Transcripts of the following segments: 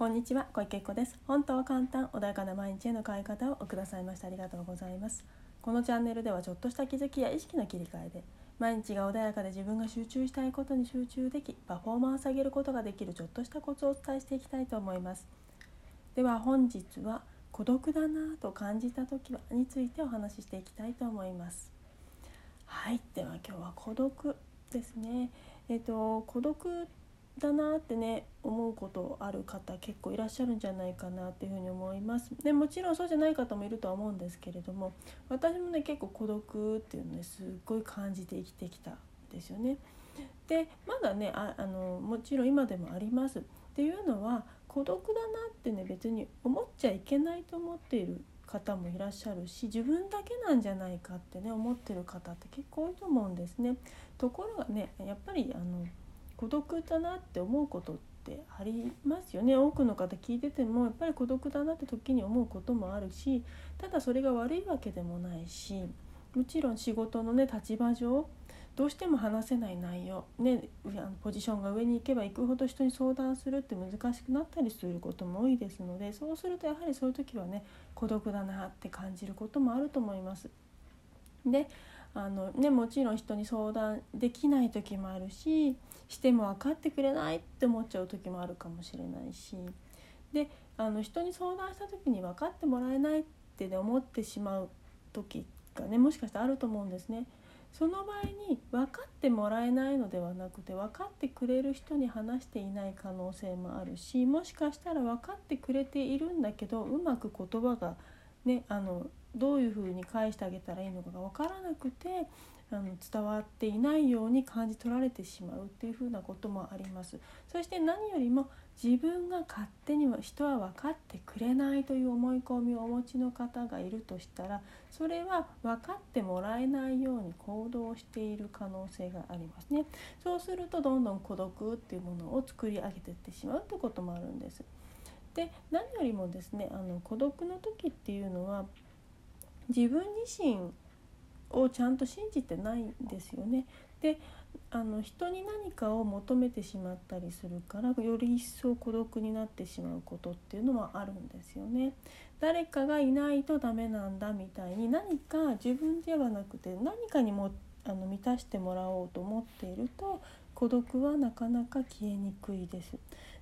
こんにちは小池子です。本当は簡単穏やかな毎日への変え方をくださいましてありがとうございます。このチャンネルではちょっとした気づきや意識の切り替えで毎日が穏やかで自分が集中したいことに集中できパフォーマンス上げることができるちょっとしたコツをお伝えしていきたいと思います。では本日は孤独だなと感じた時はについてお話ししていきたいと思います。はいでは今日は孤独ですね。えっ、と孤独だなってね思うことある方結構いらっしゃるんじゃないかなっていうふうに思います。でもちろんそうじゃない方もいるとは思うんですけれども私もね結構孤独っていうのねすっごい感じて生きてきたんですよね。でまだねああのもちろん今でもあります。っていうのは孤独だなってね別に思っちゃいけないと思っている方もいらっしゃるし自分だけなんじゃないかってね思ってる方って結構多いと思うんですね。ところがねやっぱりあの孤独だなって思うことってありますよね多くの方聞いててもやっぱり孤独だなって時に思うこともあるしただそれが悪いわけでもないしもちろん仕事のね立場上どうしても話せない内容、ね、ポジションが上に行けば行くほど人に相談するって難しくなったりすることも多いですのでそうするとやはりそういう時はね孤独だなって感じることもあると思います。であのね、もちろん人に相談できない時もあるししても分かってくれないって思っちゃう時もあるかもしれないしであの人に相談した時に分かってもらえないって、ね、思ってしまう時がねもしかしたらあると思うんですね。その場合に分かってもらえないのではなくて分かってくれる人に話していない可能性もあるしもしかしたら分かってくれているんだけどうまく言葉がねあのどういうふうに返してあげたらいいのかが分からなくてあの伝わっていないように感じ取られてしまうっていうふうなこともあります。そして何よりも自分が勝手には人は分かってくれないという思い込みをお持ちの方がいるとしたらそれは分かってもらえないように行動している可能性がありますね。そうするとどんどん孤独っていうものを作り上げていってしまうということもあるんです。で何よりもですねあの孤独の時っていうのは自分自身をちゃんと信じてないんですよね。であの人に何かを求めてしまったりするからより一層孤独になってしまうことっていうのはあるんですよね。誰かがいないとダメなんだみたいに何か自分ではなくて何かにもあの満たしてもらおうと思っていると孤独はなかなか消えにくいです。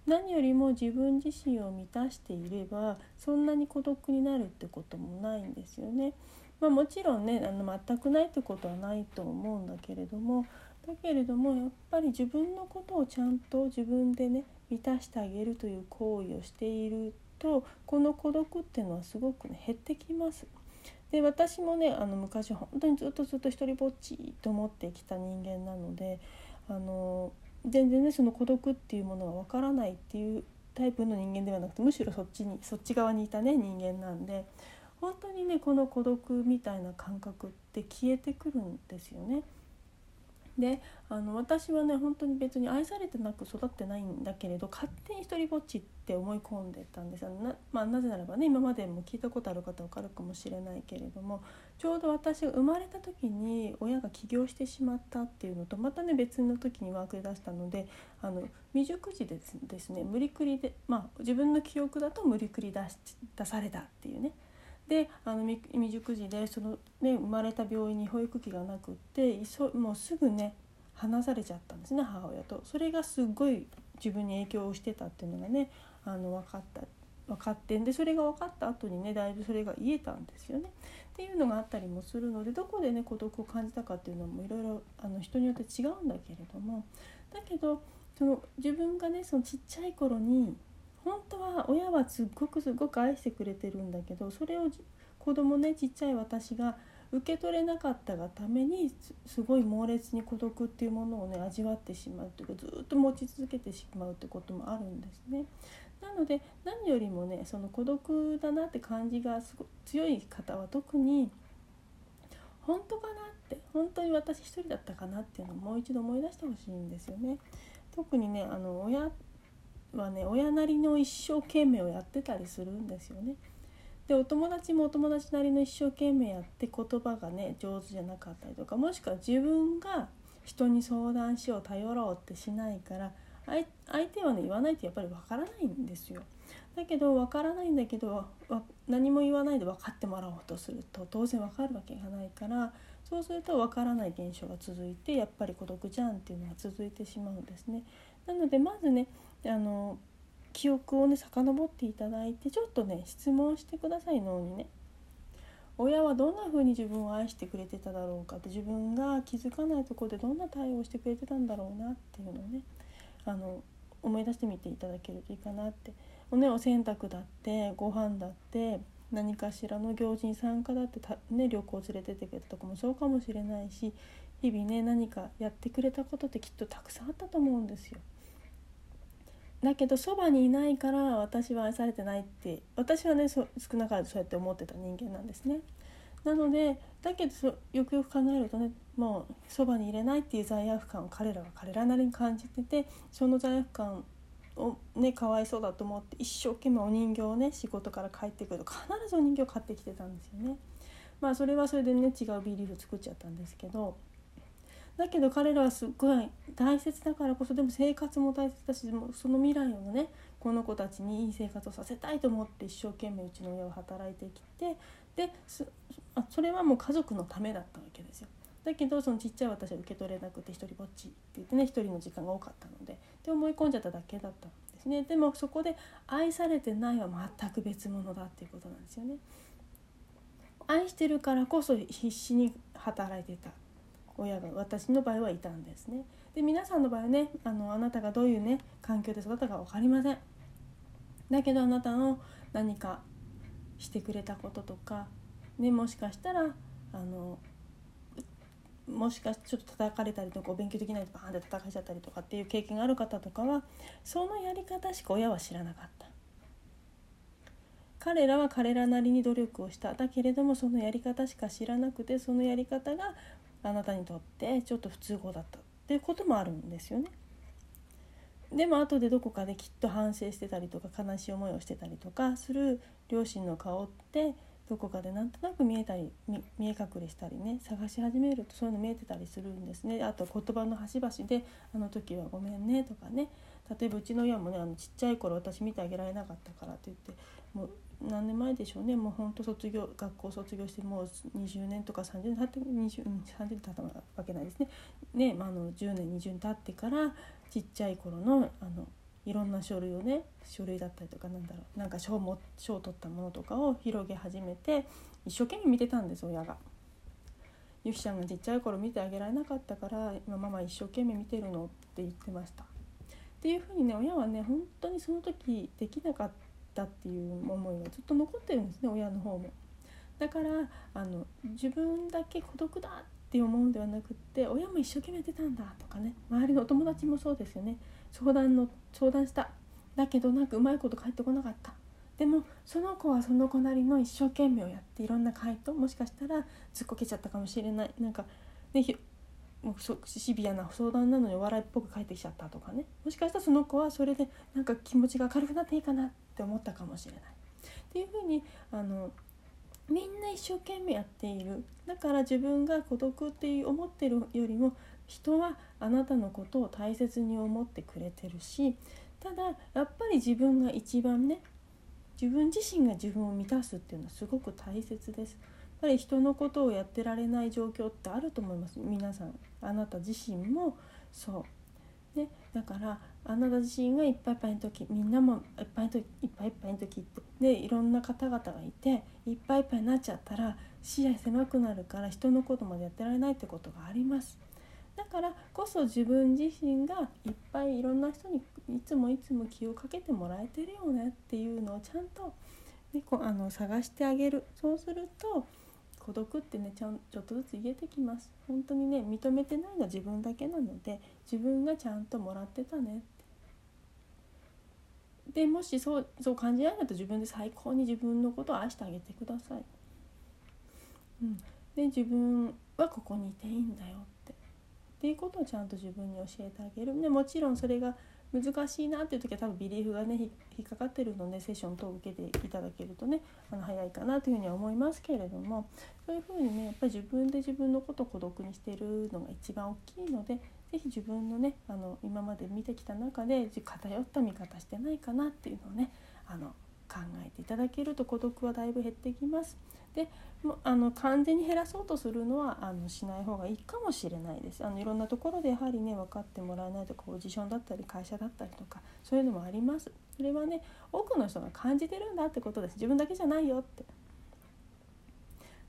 何よりも自分自身を満たしていればそんなに孤独になるってこともないんですよね。まあ、もちろんねあの全くないってことはないと思うんだけれどもだけれどもやっぱり自分のことをちゃんと自分でね満たしてあげるという行為をしているとこの孤独っていうのはすごくね減ってきます。で私もねあの昔本当にずっとずっと一りぼっちと思ってきた人間なのであの全然ねその孤独っていうものは分からないっていうタイプの人間ではなくてむしろそっちにそっち側にいたね人間なんで本当にねこの孤独みたいな感覚って消えてくるんですよね。であの私はね本当に別に愛されてなく育ってないんだけれど勝手に一りぼっちって思い込んでたんです。な,、まあ、なぜならばね今までも聞いたことある方分かるかもしれないけれどもちょうど私が生まれた時に親が起業してしまったっていうのとまたね別の時にワークで出したのであの未熟児でですね無理くりで、まあ、自分の記憶だと無理くり出し出されたっていうねであの未熟児でその、ね、生まれた病院に保育器がなくってもうすぐね離されちゃったんですね母親と。それがすごい自分に影響をしてたっていうのがねあの分かった分かってんでそれが分かった後にねだいぶそれが言えたんですよね。っていうのがあったりもするのでどこでね孤独を感じたかっていうのもいろいろあの人によって違うんだけれどもだけどその自分がねそのちっちゃい頃に本当は親はすっごくすごく愛してくれてるんだけどそれを子供ねちっちゃい私が受け取れなかったがためにすごい猛烈に孤独っていうものをね味わってしまうというかずっと持ち続けてしまうってこともあるんですね。なので何よりもねその孤独だなって感じがすご強い方は特に本当かなって本当に私一人だったかなっていうのをもう一度思い出してほしいんですよね。特にねあの親はね親なりの一生懸命をやってたりするんですよね。でお友達もお友達なりの一生懸命やって言葉がね上手じゃなかったりとかもしくは自分が人に相談しよう頼ろうってしないから相手はね言わないとやっぱりわからないんですよ。だけどわからないんだけど何も言わないで分かってもらおうとすると当然分かるわけがないからそうすると分からない現象が続いてやっぱり孤独じゃんっていうのが続いてしまうんですね。なのでまずねあの記憶をね遡っていただいてちょっとね質問してください脳にね。親はどんな風に自分を愛してくれてただろうかって自分が気づかないところでどんな対応をしてくれてたんだろうなっていうのをねあの思い出してみていただけるといいかなってお,、ね、お洗濯だってご飯だって何かしらの行事に参加だってね、旅行連れてってくれたとかもそうかもしれないし日々ね何かやってくれたことってきっとたくさんあったと思うんですよ。だけどそばにいないから私は愛されてないって私はね少なからずそうやって思ってた人間なんですね。なのでだけどよくよく考えるとねもうそばに入れないっていう罪悪感を彼らは彼らなりに感じててその罪悪感をねかわいそうだと思って一生懸命お人形をね仕事から帰ってくると必ずお人形買ってきてたんですよね。まあそれはそれでね違うビリーフ作っちゃったんですけどだけど彼らはすごい大切だからこそでも生活も大切だしもその未来をねこの子たちにいい生活をさせたいと思って一生懸命うちの親は働いてきてであそれはもう家族のためだったわけですよ。だけどそのちっちゃい私は受け取れなくて一人ぼっちって言ってね一人の時間が多かったのでで思い込んじゃっただけだったんですねでもそこで愛されてないは全く別物だっていうことなんですよね。愛してるからこそ必死に働いてた親が私の場合はいたんですね。で皆さんの場合はねあのあなたがどういうね環境で育ったか分かりません。だけどあなたの何かしてくれたこととか、ね、もしかしたらあのもしかしてちょっと叩かれたりとかお勉強できないとバーンって叩かれちゃったりとかっていう経験がある方とかはそのやり方しか親は知らなかった彼らは彼らなりに努力をしただけれどもそのやり方しか知らなくてそのやり方があなたにとってちょっと不都合だったっていうこともあるんですよね。でも後でどこかできっと反省してたりとか悲しい思いをしてたりとかする両親の顔ってどこかでなんとなく見えたり見え隠れしたりね探し始めるとそういうの見えてたりするんですねあと言葉の端々で「あの時はごめんね」とかね例えばうちの親もねあのちっちゃい頃私見てあげられなかったからって言ってもう何年前でしょうねもうほんと卒業学校卒業してもう20年とか30年経って2030年経ったわけないですね。ね、まあ、あの10年20年経ってからちっちゃい頃のあのいろんな書類をね書類だったりとかなんだろうなんか賞も賞を取ったものとかを広げ始めて一生懸命見てたんです親が。ゆきちゃんがちっちゃい頃見てあげられなかったから今ママ一生懸命見てるのって言ってました。っていうふうにね親はね本当にその時できなかったっていう思いがずっと残ってるんですね親の方も。だからあの自分だけ孤独だって思うんではなくって親も一生懸命やってたんだとかね周りのお友達もそうですよね。相談の相談した。だけどなんかうまいこと返ってこなかった。でもその子はその子なりの一生懸命をやっていろんな回答もしかしたらずっこけちゃったかもしれない。なんかねもうシビアな相談なのにお笑いっぽく返ってきちゃったとかね。もしかしたらその子はそれでなんか気持ちが軽くなっていいかなってって思ったかもしれない。っていうふうにあのみんな一生懸命やっている。だから自分が孤独っていう思ってるよりも人はあなたのことを大切に思ってくれてるしただやっぱり自分が一番ね自分自身が自分を満たすっていうのはすごく大切です。やっぱり人のことをやってられない状況ってあると思います。皆さん。あなた自身もそう。ねだからあなた自身がいっぱいいっぱいの時みんなもいっぱいいっぱいいっぱいの時ってでいろんな方々がいていっぱいいっぱいになっちゃったら視野狭くなるから人のことまでやってられないってことがあります。だからこそ自分自身がいっぱいいろんな人にいつもいつも気をかけてもらえてるよねっていうのをちゃんと、ね、こあの探してあげるそうすると孤独ってねちゃんちょっとずつ言えてきます。本当にね認めてないのは自分だけなので自分がちゃんともらってたねでもしそうそう感じないんだと自分で最高に自分のことを愛してあげてください。うん、で自分はここにいていいんだよっていうことをちゃんと自分に教えてあげる。でもちろんそれが難しいなっていう時は多分ビリーフがね引っかかってるのでセッション等を受けていただけるとねあの早いかなというふうには思いますけれどもそういうふうにねやっぱり自分で自分のことを孤独にしてるのが一番大きいので是非自分のねあの今まで見てきた中で偏った見方してないかなっていうのをねあの考えていただけると孤独はだいぶ減ってきます。でもあの完全に減らそうとするのはあのしない方がいいかもしれないです。あのいろんなところでやはりね分かってもらえないとかポジションだったり会社だったりとかそういうのもあります。それはね多くの人が感じてるんだってことです。自分だけじゃないよって。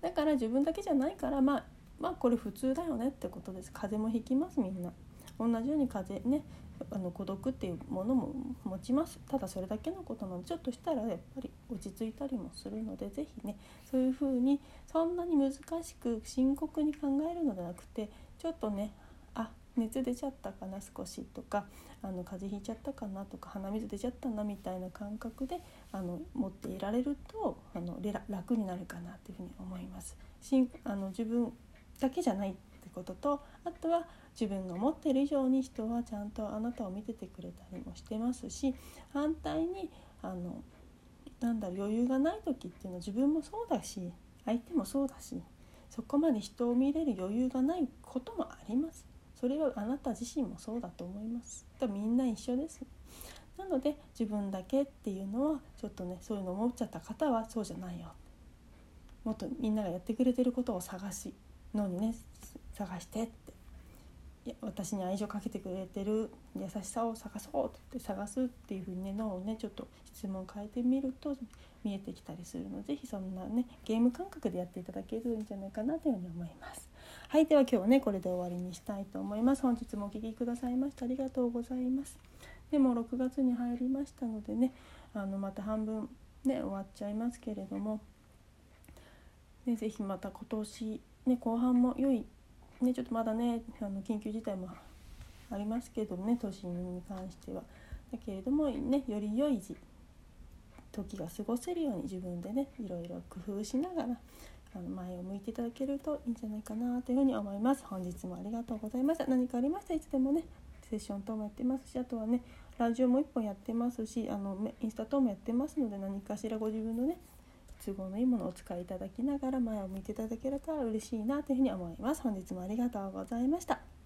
だから自分だけじゃないからまあまあこれ普通だよねってことです。風邪もひきますみんな。同じように風邪ねあの孤独っていうものも持ちますただそれだけのことなのでちょっとしたらやっぱり落ち着いたりもするので是非ねそういうふうにそんなに難しく深刻に考えるのではなくてちょっとねあ熱出ちゃったかな少しとかあの風邪ひいちゃったかなとか鼻水出ちゃったなみたいな感覚であの持っていられるとあの楽になるかなというふうに思います。しんあの自分だけじゃないこととあとは自分が思ってる以上に人はちゃんとあなたを見ててくれたりもしてますし反対にあのなんだろう余裕がない時っていうのは自分もそうだし相手もそうだしそこまで人を見れる余裕がないこともあります。それはあなた自身もそうだと思います。だみんな一緒です。なので自分だけっていうのはちょっとねそういうの思っちゃった方はそうじゃないよ。もっとみんながやってくれてることを探しのにね探してっていや私に愛情かけてくれてる優しさを探そうって言って探すっていうふうにね脳をねちょっと質問変えてみると見えてきたりするので是非そんなねゲーム感覚でやっていただけるんじゃないかなというふうに思います。はいでは今日はねこれで終わりにしたいと思います。本日もお聴きくださいましてありがとうございます。でも6月に入りましたのでねあのまた半分ね終わっちゃいますけれども、ね、是非また今年ね後半も良いね、ちょっとまだねあの緊急事態もありますけどね都心に関しては。だけれどもねより良い時が過ごせるように自分でねいろいろ工夫しながらあの前を向いていただけるといいんじゃないかなというふうに思います。本日もありがとうございました。何かありましたらいつでもねセッション等もやってますしあとはねラジオも1本やってますしあのインスタ等もやってますので何かしらご自分のね都合のいいものをお使いいただきながら前を向いていただけたら嬉しいなというふうに思います。本日もありがとうございました。